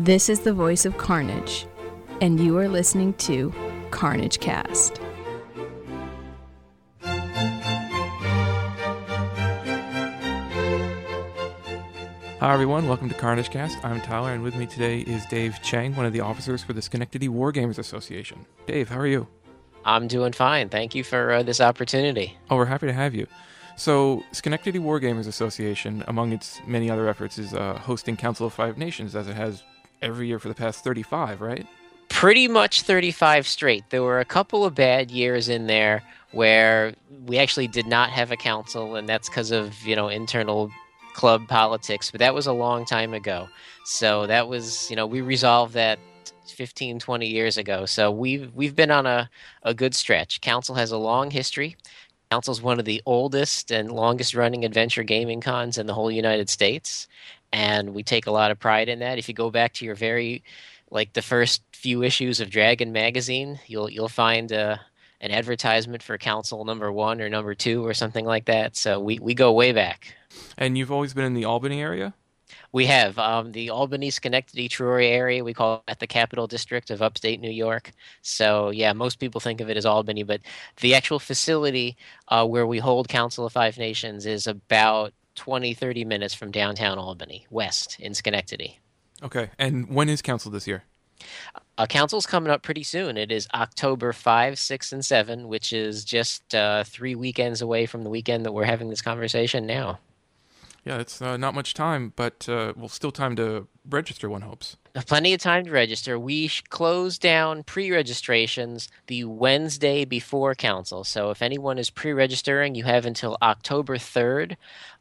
This is the voice of Carnage, and you are listening to Carnage Cast. Hi, everyone. Welcome to Carnage Cast. I'm Tyler, and with me today is Dave Cheng, one of the officers for the Schenectady Wargamers Association. Dave, how are you? I'm doing fine. Thank you for uh, this opportunity. Oh, we're happy to have you. So, Schenectady Wargamers Association, among its many other efforts, is uh, hosting Council of Five Nations, as it has every year for the past 35, right? Pretty much 35 straight. There were a couple of bad years in there where we actually did not have a council, and that's because of, you know, internal club politics, but that was a long time ago. So that was, you know, we resolved that 15, 20 years ago. So we've we've been on a, a good stretch. Council has a long history. Council is one of the oldest and longest running adventure gaming cons in the whole United States. And we take a lot of pride in that. If you go back to your very like the first few issues of Dragon magazine, you'll you'll find uh, an advertisement for Council number one or number two or something like that. So we, we go way back. And you've always been in the Albany area? We have um, the Albany, Schenectady, Troy area. We call it the Capital District of upstate New York. So, yeah, most people think of it as Albany, but the actual facility uh, where we hold Council of Five Nations is about 20, 30 minutes from downtown Albany, west in Schenectady. Okay. And when is Council this year? Uh, council's coming up pretty soon. It is October 5, 6, and 7, which is just uh, three weekends away from the weekend that we're having this conversation now. Yeah, it's uh, not much time, but uh, well, still time to register. One hopes. Plenty of time to register. We close down pre-registrations the Wednesday before council. So if anyone is pre-registering, you have until October third.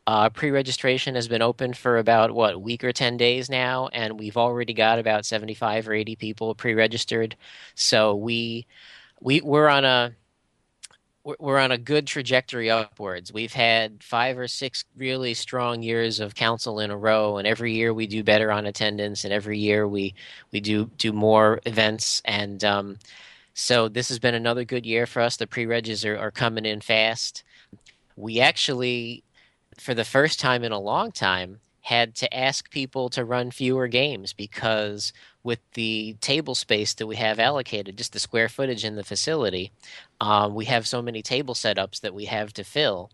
Uh, pre-registration has been open for about what week or ten days now, and we've already got about seventy-five or eighty people pre-registered. So we we we're on a we're on a good trajectory upwards. We've had five or six really strong years of council in a row, and every year we do better on attendance, and every year we we do do more events, and um, so this has been another good year for us. The pre-regs are, are coming in fast. We actually, for the first time in a long time, had to ask people to run fewer games because with the table space that we have allocated, just the square footage in the facility, um, we have so many table setups that we have to fill.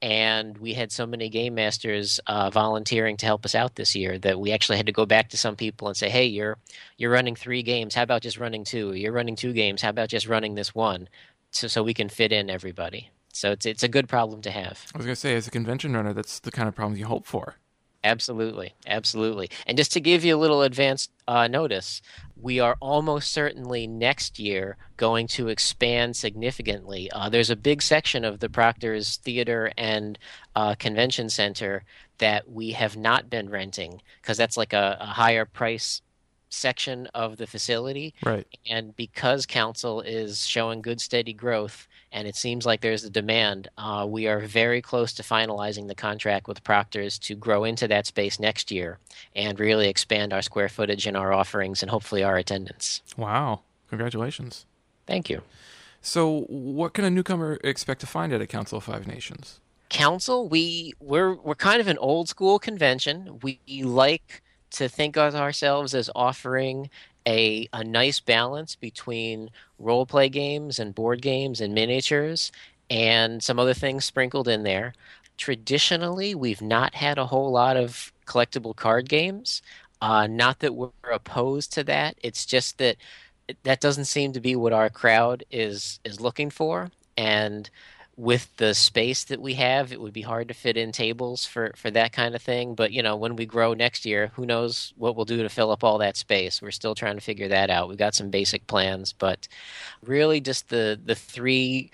And we had so many game masters uh, volunteering to help us out this year that we actually had to go back to some people and say, "Hey, you're you're running three games. How about just running two? You're running two games. How about just running this one?" So, so we can fit in everybody. So it's it's a good problem to have. I was gonna say, as a convention runner, that's the kind of problem you hope for. Absolutely, absolutely. And just to give you a little advanced uh, notice, we are almost certainly next year going to expand significantly. Uh, there's a big section of the Proctor's Theater and uh, Convention Center that we have not been renting because that's like a, a higher price section of the facility. Right. And because council is showing good steady growth, and it seems like there's a demand. Uh, we are very close to finalizing the contract with Proctor's to grow into that space next year and really expand our square footage and our offerings and hopefully our attendance. Wow. Congratulations. Thank you. So, what can a newcomer expect to find at a Council of Five Nations? Council, we we're we're kind of an old school convention. We like to think of ourselves as offering a, a nice balance between role play games and board games and miniatures and some other things sprinkled in there. Traditionally, we've not had a whole lot of collectible card games. Uh, not that we're opposed to that. It's just that that doesn't seem to be what our crowd is is looking for. And with the space that we have, it would be hard to fit in tables for, for that kind of thing. But you know, when we grow next year, who knows what we'll do to fill up all that space? We're still trying to figure that out. We've got some basic plans, but really, just the the three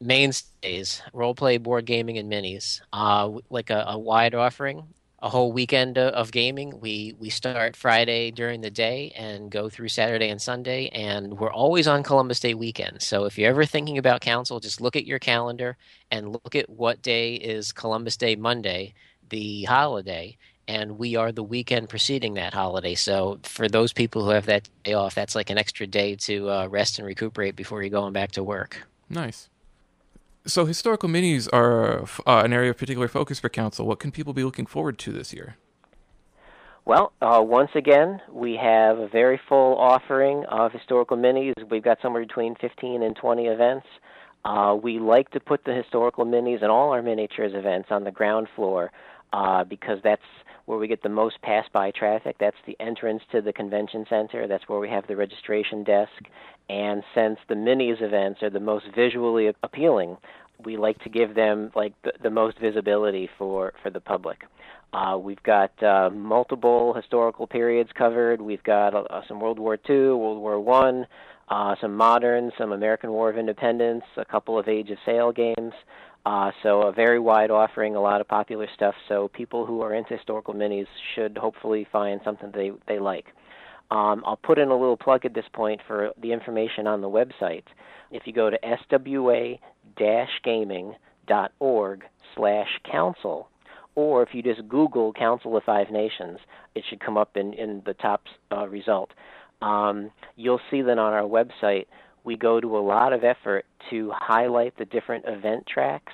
mainstays: role play, board gaming, and minis. Uh, like a, a wide offering a whole weekend of gaming. We we start Friday during the day and go through Saturday and Sunday, and we're always on Columbus Day weekend. So if you're ever thinking about council, just look at your calendar and look at what day is Columbus Day Monday, the holiday, and we are the weekend preceding that holiday. So for those people who have that day off, that's like an extra day to uh, rest and recuperate before you're going back to work. Nice. So historical minis are uh, an area of particular focus for council. What can people be looking forward to this year? Well, uh, once again, we have a very full offering of historical minis. We've got somewhere between 15 and 20 events. Uh, we like to put the historical minis and all our miniatures events on the ground floor uh, because that's where we get the most pass by traffic. That's the entrance to the convention center. That's where we have the registration desk. And since the minis events are the most visually appealing, we like to give them like the, the most visibility for, for the public. Uh, we've got uh, multiple historical periods covered. We've got uh, some World War II, World War One, uh, some modern, some American War of Independence, a couple of Age of Sail games. Uh, so a very wide offering, a lot of popular stuff. So people who are into historical minis should hopefully find something they they like. Um, I'll put in a little plug at this point for the information on the website. If you go to swa-gaming.org slash council, or if you just Google Council of Five Nations, it should come up in, in the top uh, result. Um, you'll see that on our website we go to a lot of effort to highlight the different event tracks.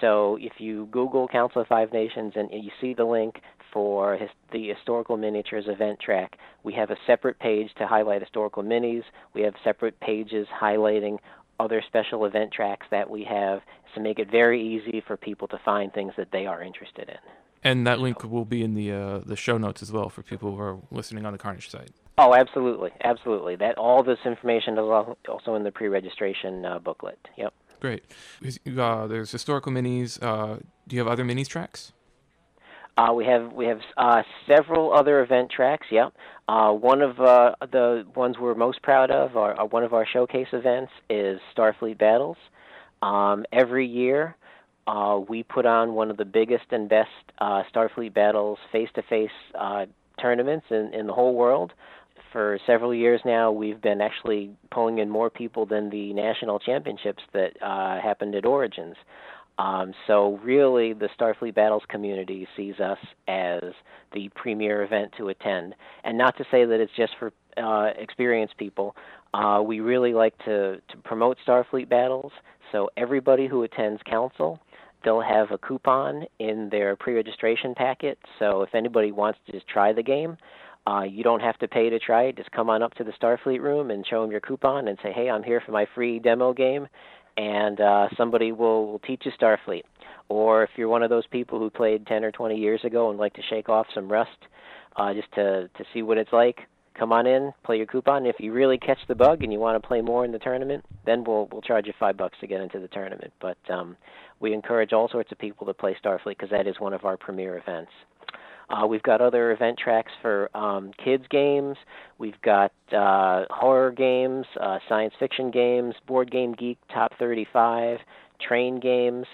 So if you Google Council of Five Nations and you see the link for his, the historical miniatures event track, we have a separate page to highlight historical minis. We have separate pages highlighting other special event tracks that we have to make it very easy for people to find things that they are interested in. And that link will be in the uh, the show notes as well for people who are listening on the Carnage site. Oh, absolutely, absolutely. That all this information is also in the pre-registration uh, booklet. Yep. Great. Uh, there's historical minis. Uh, do you have other minis tracks? Uh, we have we have uh, several other event tracks. Yep. Uh, one of uh, the ones we're most proud of, are, are, one of our showcase events, is Starfleet Battles. Um, every year, uh, we put on one of the biggest and best uh, Starfleet Battles face-to-face tournaments in, in the whole world for several years now, we've been actually pulling in more people than the national championships that uh, happened at Origins. Um, so really, the Starfleet Battles community sees us as the premier event to attend, and not to say that it's just for uh, experienced people. Uh, we really like to to promote Starfleet Battles. So everybody who attends Council, they'll have a coupon in their pre-registration packet. So if anybody wants to just try the game, uh, you don't have to pay to try it. Just come on up to the Starfleet room and show them your coupon and say, "Hey, I'm here for my free demo game," and uh, somebody will, will teach you Starfleet. Or if you're one of those people who played 10 or 20 years ago and like to shake off some rust, uh, just to to see what it's like, come on in, play your coupon. If you really catch the bug and you want to play more in the tournament, then we'll we'll charge you five bucks to get into the tournament. But um, we encourage all sorts of people to play Starfleet because that is one of our premier events. Uh, we've got other event tracks for um, kids games. We've got uh, horror games, uh, science fiction games, Board Game Geek Top 35, train games.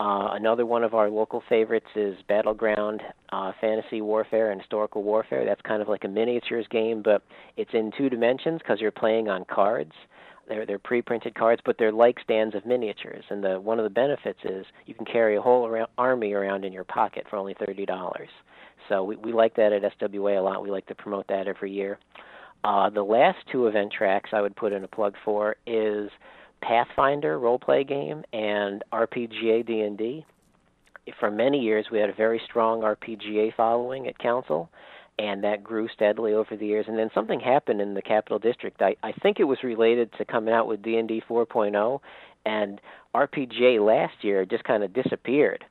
Uh, another one of our local favorites is Battleground uh, Fantasy Warfare and Historical Warfare. That's kind of like a miniatures game, but it's in two dimensions because you're playing on cards. They're they're pre-printed cards, but they're like stands of miniatures. And the one of the benefits is you can carry a whole around, army around in your pocket for only thirty dollars. So we, we like that at SWA a lot. We like to promote that every year. Uh, the last two event tracks I would put in a plug for is Pathfinder role play game and RPGA D&D. For many years, we had a very strong RPGA following at Council, and that grew steadily over the years. And then something happened in the Capital District. I, I think it was related to coming out with D&D 4.0, and RPGA last year just kind of disappeared.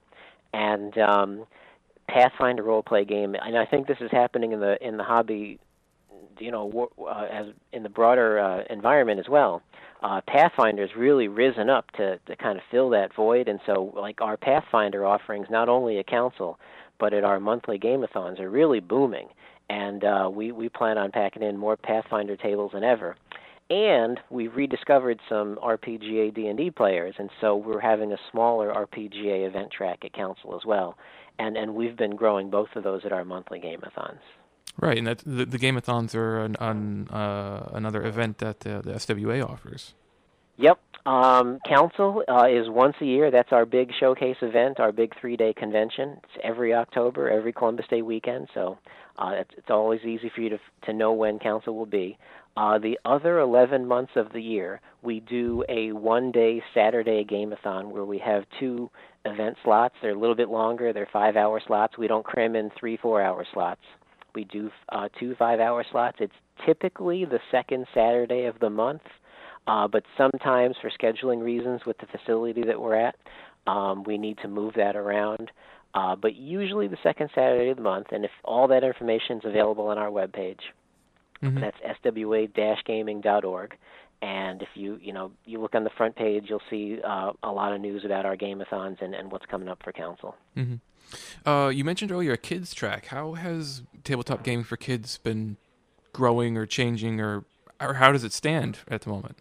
And um, Pathfinder role play game, and I think this is happening in the in the hobby, you know, uh, as in the broader uh, environment as well. Uh, Pathfinder's really risen up to to kind of fill that void, and so like our Pathfinder offerings, not only at Council, but at our monthly gameathons, are really booming, and uh, we we plan on packing in more Pathfinder tables than ever. And we've rediscovered some RPGA D&D players, and so we're having a smaller RPGA event track at Council as well. And and we've been growing both of those at our monthly gameathons. Right, and that the, the gameathons are an, an uh, another event that uh, the SWA offers. Yep, um, Council uh, is once a year. That's our big showcase event, our big three-day convention. It's every October, every Columbus Day weekend. So uh, it's, it's always easy for you to to know when Council will be. Uh, the other 11 months of the year, we do a one-day Saturday gameathon where we have two event slots. They're a little bit longer. They're five hour slots. We don't cram in three, four hour slots. We do uh, two five-hour slots. It's typically the second Saturday of the month, uh, but sometimes for scheduling reasons with the facility that we're at, um, we need to move that around. Uh, but usually the second Saturday of the month, and if all that information is available on our webpage, mm-hmm. that's swa-gaming.org. And if you you know you look on the front page, you'll see uh, a lot of news about our gameathons and, and what's coming up for council. Mm-hmm. Uh, you mentioned earlier a kids track. How has tabletop gaming for kids been growing or changing, or or how does it stand at the moment?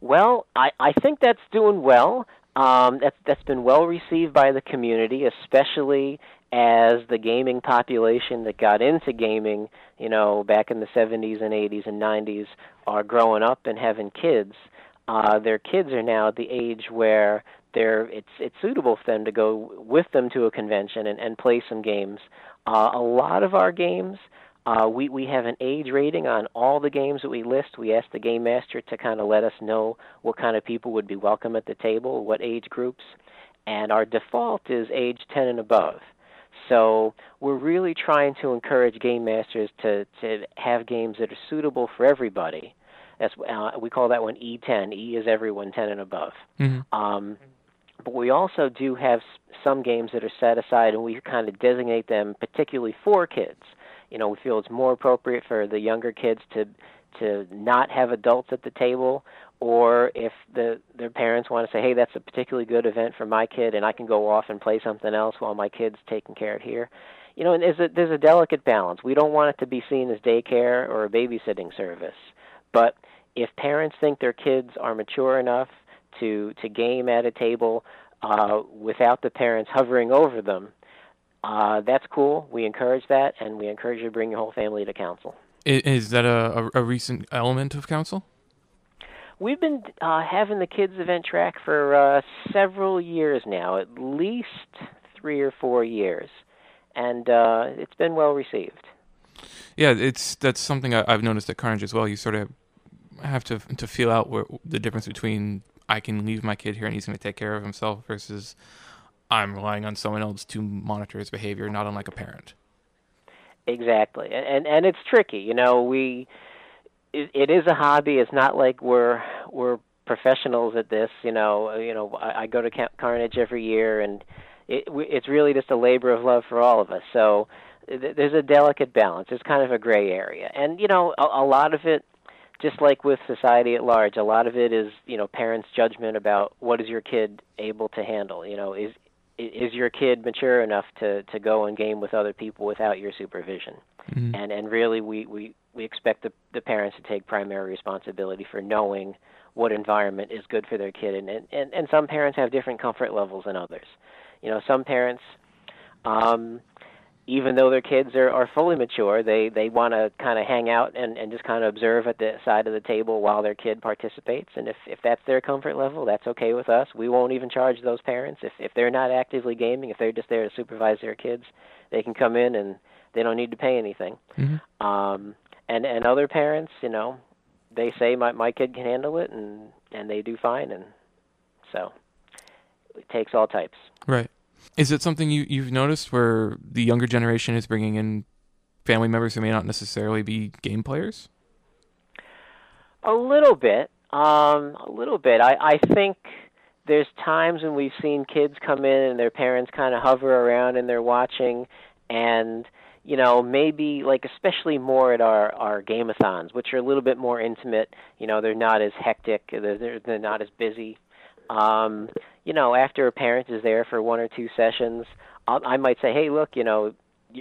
Well, I, I think that's doing well. Um, that's that's been well received by the community, especially as the gaming population that got into gaming, you know, back in the 70s and 80s and 90s, are growing up and having kids. Uh, their kids are now at the age where they're it's it's suitable for them to go with them to a convention and, and play some games. Uh, a lot of our games uh, we we have an age rating on all the games that we list. We ask the game master to kind of let us know what kind of people would be welcome at the table, what age groups, and our default is age 10 and above. So we're really trying to encourage game masters to to have games that are suitable for everybody. That's uh, we call that one E10. E is everyone 10 and above. Mm-hmm. Um, but we also do have some games that are set aside, and we kind of designate them particularly for kids. You know we feel it's more appropriate for the younger kids to to not have adults at the table or if the their parents want to say hey that's a particularly good event for my kid and I can go off and play something else while my kid's taking care of here. You know and there's a there's a delicate balance. We don't want it to be seen as daycare or a babysitting service but if parents think their kids are mature enough to to game at a table uh, without the parents hovering over them uh, that's cool. We encourage that, and we encourage you to bring your whole family to council. Is that a, a, a recent element of council? We've been uh, having the kids event track for uh, several years now, at least three or four years, and uh, it's been well received. Yeah, it's that's something I, have noticed at Carnage as well. You sort of have to to feel out where, the difference between I can leave my kid here and he's going to take care of himself versus I'm relying on someone else to monitor his behavior, not unlike a parent. Exactly, and and it's tricky. You know, we it, it is a hobby. It's not like we're we're professionals at this. You know, you know, I, I go to Camp Carnage every year, and it, it's really just a labor of love for all of us. So there's a delicate balance. It's kind of a gray area, and you know, a, a lot of it just like with society at large, a lot of it is you know parents' judgment about what is your kid able to handle. You know, is is your kid mature enough to to go and game with other people without your supervision mm-hmm. and and really we we we expect the the parents to take primary responsibility for knowing what environment is good for their kid and and and some parents have different comfort levels than others you know some parents um even though their kids are, are fully mature, they, they want to kind of hang out and, and just kind of observe at the side of the table while their kid participates. And if, if that's their comfort level, that's okay with us. We won't even charge those parents. If, if they're not actively gaming, if they're just there to supervise their kids, they can come in and they don't need to pay anything. Mm-hmm. Um, and, and other parents, you know, they say my, my kid can handle it and, and they do fine. And so it takes all types. Right. Is it something you, you've noticed where the younger generation is bringing in family members who may not necessarily be game players? A little bit. Um, a little bit. I, I think there's times when we've seen kids come in and their parents kind of hover around and they're watching and you know maybe like especially more at our our gameathons which are a little bit more intimate you know they're not as hectic they're they're not as busy um, you know, after a parent is there for one or two sessions, I'll, I might say, "Hey, look, you know,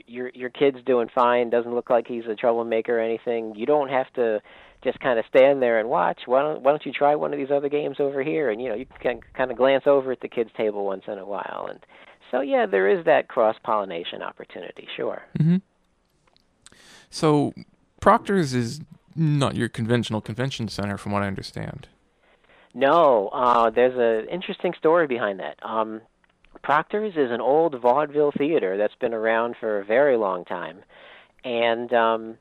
your your kid's doing fine. Doesn't look like he's a troublemaker or anything. You don't have to just kind of stand there and watch. Why don't why don't you try one of these other games over here? And you know, you can kind of glance over at the kids' table once in a while. And so, yeah, there is that cross pollination opportunity. Sure. Mm-hmm. So, Proctor's is not your conventional convention center, from what I understand. No, uh, there's an interesting story behind that. Um, Proctor's is an old vaudeville theater that's been around for a very long time, and um,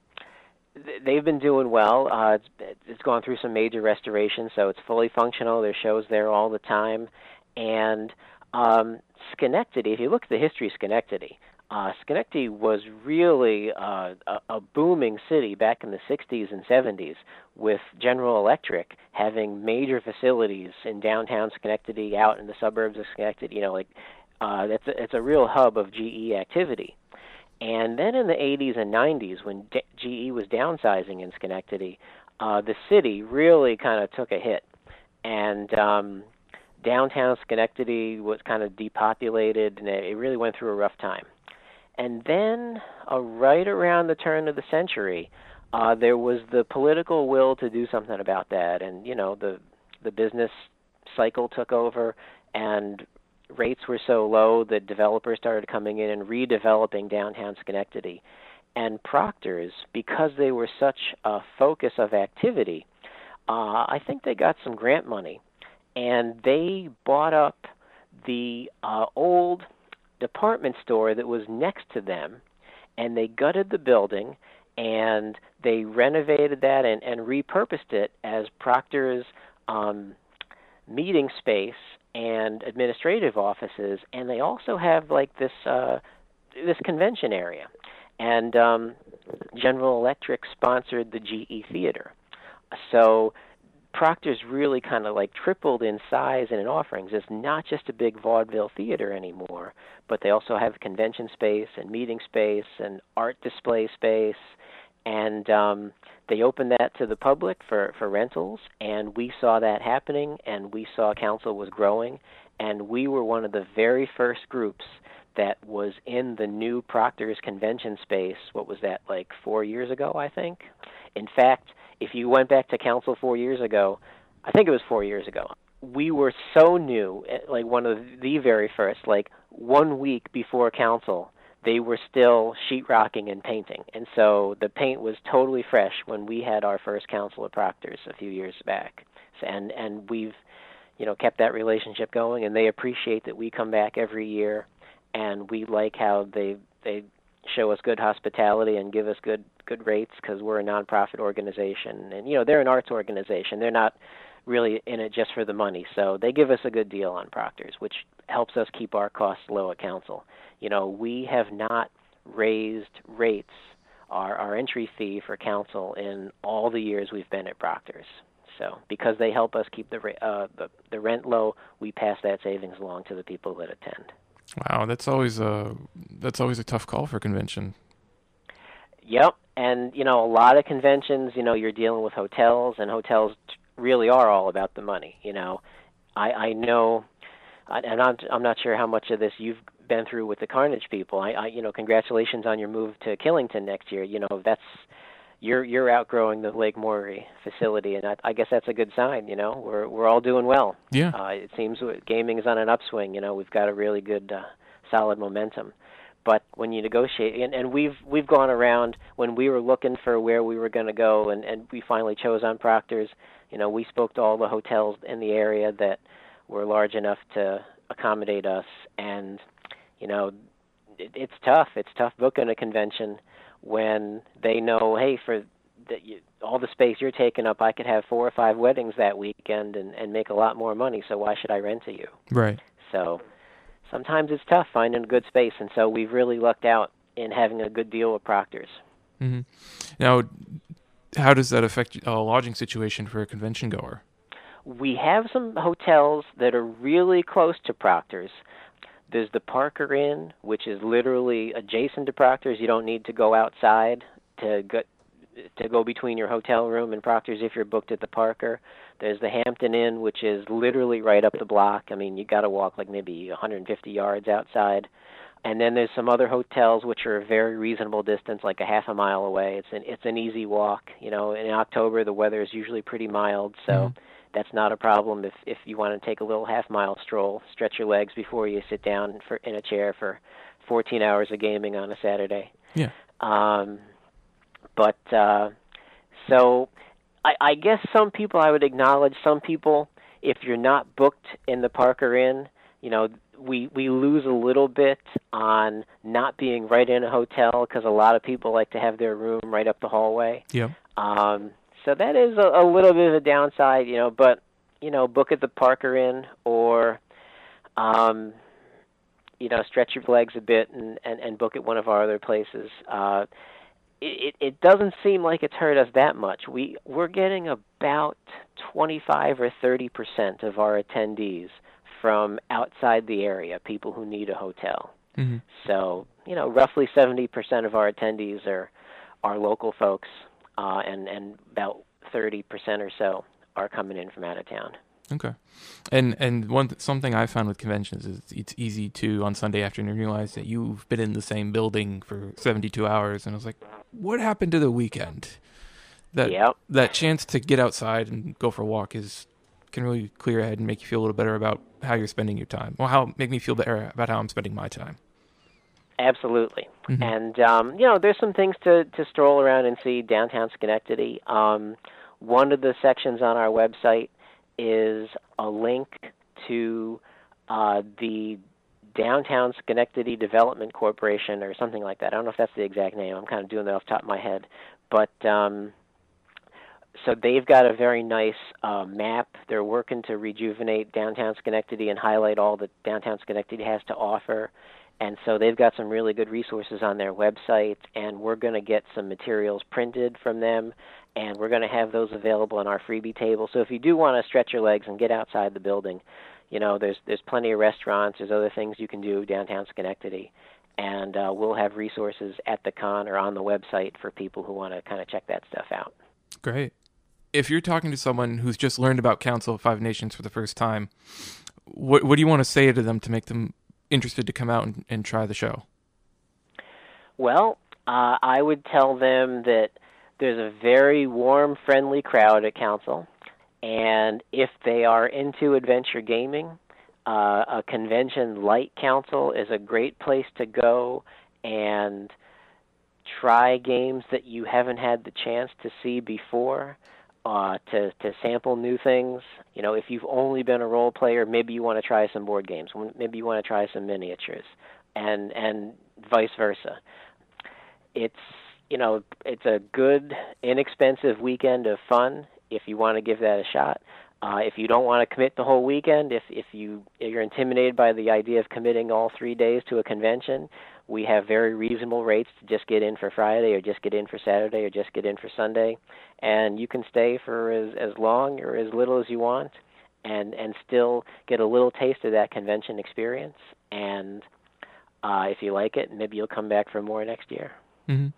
they've been doing well. Uh, it's, it's gone through some major restorations, so it's fully functional. There's shows there all the time, and um, Schenectady. If you look at the history of Schenectady, uh, Schenectady was really uh, a, a booming city back in the 60s and 70s, with General Electric having major facilities in downtown Schenectady, out in the suburbs of Schenectady. You know, like uh, it's a, it's a real hub of GE activity. And then in the 80s and 90s, when D- GE was downsizing in Schenectady, uh, the city really kind of took a hit, and um, downtown Schenectady was kind of depopulated, and it really went through a rough time. And then, uh, right around the turn of the century, uh, there was the political will to do something about that, and you know the the business cycle took over, and rates were so low that developers started coming in and redeveloping downtown Schenectady. And Proctor's, because they were such a focus of activity, uh, I think they got some grant money, and they bought up the uh, old department store that was next to them, and they gutted the building and they renovated that and, and repurposed it as Proctor's um, meeting space and administrative offices, and they also have like this uh, this convention area. And um, General Electric sponsored the GE Theater, so Proctor's really kind of like tripled in size and in offerings. It's not just a big vaudeville theater anymore, but they also have convention space and meeting space and art display space, and um, they opened that to the public for for rentals. And we saw that happening, and we saw council was growing, and we were one of the very first groups that was in the new Proctor's convention space. What was that like four years ago? I think. In fact if you went back to council four years ago, I think it was four years ago, we were so new, eh, like one of the very first, like one week before council, they were still sheetrocking and painting. And so the paint was totally fresh when we had our first council at Proctor's a few years back. And and we've you know kept that relationship going and they appreciate that we come back every year and we like how they they show us good hospitality and give us good good rates because we're a nonprofit organization. And you know they're an arts organization. They're not really in it just for the money. So they give us a good deal on proctors which helps us keep our costs low at council. You know we have not raised rates our our entry fee for council in all the years we've been at proctors. So because they help us keep the uh, the, the rent low we pass that savings along to the people that attend Wow, that's always a that's always a tough call for convention. Yep, and you know a lot of conventions, you know, you're dealing with hotels, and hotels really are all about the money. You know, I I know, and I'm I'm not sure how much of this you've been through with the Carnage people. I, I you know, congratulations on your move to Killington next year. You know, that's you're you're outgrowing the Lake Morey facility, and I, I guess that's a good sign. You know, we're we're all doing well. Yeah. Uh, it seems gaming is on an upswing. You know, we've got a really good, uh, solid momentum. But when you negotiate, and, and we've we've gone around when we were looking for where we were going to go, and and we finally chose on Proctor's. You know, we spoke to all the hotels in the area that were large enough to accommodate us, and you know, it, it's tough. It's tough booking a convention when they know, hey, for the, you, all the space you're taking up, I could have four or five weddings that weekend and and make a lot more money. So why should I rent to you? Right. So sometimes it's tough finding a good space, and so we've really lucked out in having a good deal with Proctor's. Mm-hmm. Now, how does that affect a lodging situation for a convention goer? We have some hotels that are really close to Proctor's. There's the Parker Inn, which is literally adjacent to Proctor's. You don't need to go outside to go to go between your hotel room and Proctor's if you're booked at the Parker. There's the Hampton Inn, which is literally right up the block. I mean, you got to walk like maybe 150 yards outside. And then there's some other hotels which are a very reasonable distance, like a half a mile away. It's an it's an easy walk. You know, in October the weather is usually pretty mild, so. Mm-hmm that's not a problem if if you want to take a little half mile stroll, stretch your legs before you sit down for in a chair for 14 hours of gaming on a Saturday. Yeah. Um, but uh, so I, I guess some people I would acknowledge. Some people, if you're not booked in the Parker Inn, you know, we we lose a little bit on not being right in a hotel because a lot of people like to have their room right up the hallway. Yeah. Um, so that is a, a little bit of a downside, you know. But you know, book at the Parker Inn or, um, you know, stretch your legs a bit and, and, and book at one of our other places. Uh, it, it doesn't seem like it's hurt us that much. We we're getting about 25 or 30 percent of our attendees from outside the area, people who need a hotel. Mm-hmm. So you know, roughly 70 percent of our attendees are are local folks, uh, and and about 30 percent or so are coming in from out of town. Okay, and and one th- something I found with conventions is it's easy to on Sunday afternoon realize that you've been in the same building for seventy two hours, and I was like, what happened to the weekend? That Yep. that chance to get outside and go for a walk is can really clear your head and make you feel a little better about how you're spending your time. Well, how make me feel better about how I'm spending my time. Absolutely. Mhm. And um, you know, there's some things to to stroll around and see downtown Schenectady. Um, one of the sections on our website is a link to uh, the Downtown Schenectady Development Corporation or something like that. I don't know if that's the exact name. I'm kind of doing that off the top of my head, but um, so they've got a very nice uh, map. They're working to rejuvenate downtown Schenectady and highlight all that downtown Schenectady has to offer. And so they've got some really good resources on their website, and we're going to get some materials printed from them, and we're going to have those available on our freebie table. So if you do want to stretch your legs and get outside the building, you know there's there's plenty of restaurants, there's other things you can do downtown Schenectady, and uh, we'll have resources at the con or on the website for people who want to kind of check that stuff out. Great. If you're talking to someone who's just learned about Council of Five Nations for the first time, what what do you want to say to them to make them interested to come out and, and try the show? Well, uh, I would tell them that there's a very warm, friendly crowd at Council, and if they are into adventure gaming, uh, a convention like Council is a great place to go and try games that you haven't had the chance to see before. Uh, to to sample new things. You know, if you've only been a role player, maybe you want to try some board games. Maybe you want to try some miniatures, and and vice versa. It's you know it's a good inexpensive weekend of fun if you want to give that a shot. Uh, if you don't want to commit the whole weekend, if if you if you're intimidated by the idea of committing all three days to a convention, we have very reasonable rates to just get in for Friday or just get in for Saturday or just get in for Sunday, and you can stay for as as long or as little as you want, and and still get a little taste of that convention experience. And uh, if you like it, maybe you'll come back for more next year. Mm-hmm.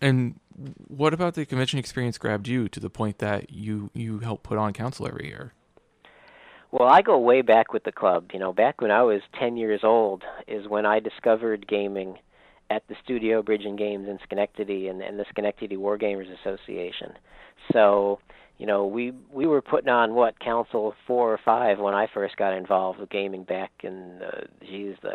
And what about the convention experience grabbed you to the point that you you help put on council every year? Well, I go way back with the club. You know, back when I was 10 years old is when I discovered gaming at the Studio Bridge and Games in Schenectady and, and the Schenectady Wargamers Association. So, you know, we we were putting on what Council four or five when I first got involved with gaming back in the geez the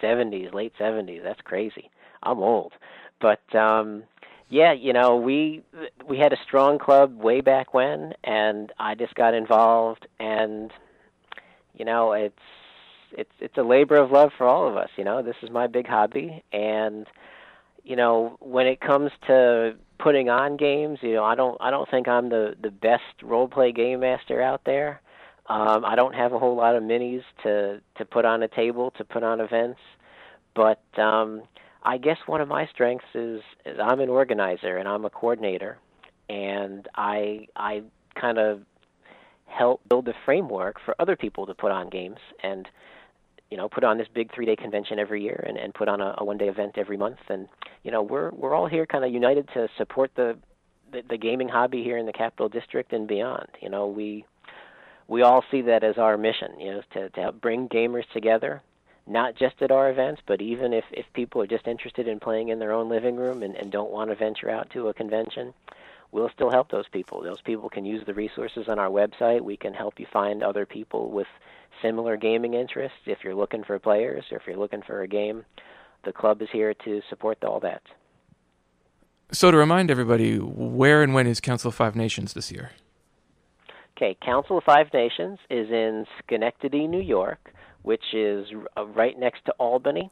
70s, late 70s. That's crazy. I'm old, but um, yeah, you know, we we had a strong club way back when, and I just got involved, and you know, it's it's it's a labor of love for all of us. You know, this is my big hobby, and you know, when it comes to putting on games, you know, I don't I don't think I'm the the best role play game master out there. Um, I don't have a whole lot of minis to to put on a table to put on events, but um, I guess one of my strengths is, is I'm an organizer and I'm a coordinator, and I I kind of help build the framework for other people to put on games and you know put on this big three day convention every year and, and put on a, a one day event every month. And you know we're we're all here kind of united to support the, the the gaming hobby here in the capital district and beyond. You know we we all see that as our mission you know to to help bring gamers together not just at our events, but even if, if people are just interested in playing in their own living room and, and don't want to venture out to a convention, we'll still help those people. Those people can use the resources on our website. We can help you find other people with similar gaming interests if you're looking for players or if you're looking for a game. The club is here to support all that. So, to remind everybody, where and when is Council of Five Nations this year? Okay, Council of Five Nations is in Schenectady, New York which is right next to Albany.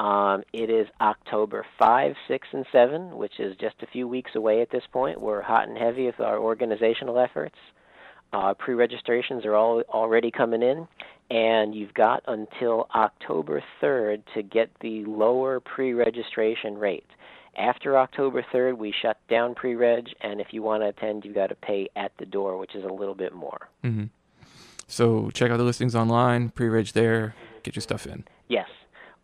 Um, it is October 5, 6, and 7, which is just a few weeks away at this point. We're hot and heavy with our organizational efforts. Uh, pre-registrations are all already coming in, and you've got until October 3rd to get the lower pre-registration rate. After October 3rd, we shut down pre-reg, and if you want to attend, you've got to pay at the door, which is a little bit more. Mm-hmm. So check out the listings online, pre-reg there, get your stuff in. Yes.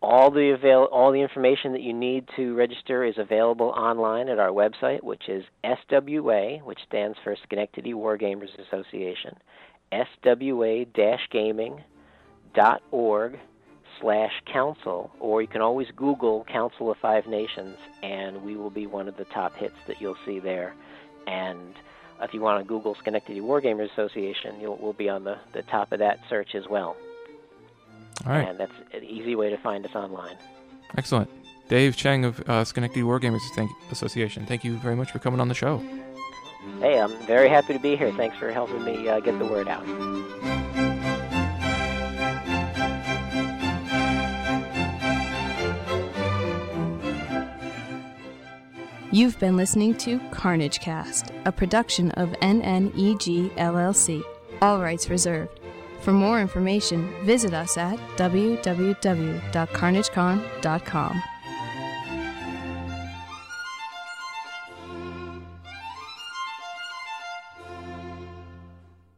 All the avail- all the information that you need to register is available online at our website, which is SWA, which stands for Schenectady Wargamers Association, swa-gaming.org slash council, or you can always Google Council of Five Nations, and we will be one of the top hits that you'll see there. And if you want to Google Schenectady Wargamers Association, you'll, we'll be on the, the top of that search as well. All right. And that's an easy way to find us online. Excellent. Dave Cheng of uh, Schenectady Wargamers thank- Association, thank you very much for coming on the show. Hey, I'm very happy to be here. Thanks for helping me uh, get the word out. You've been listening to Carnage Cast, a production of NNEG LLC. All rights reserved. For more information, visit us at www.carnagecon.com.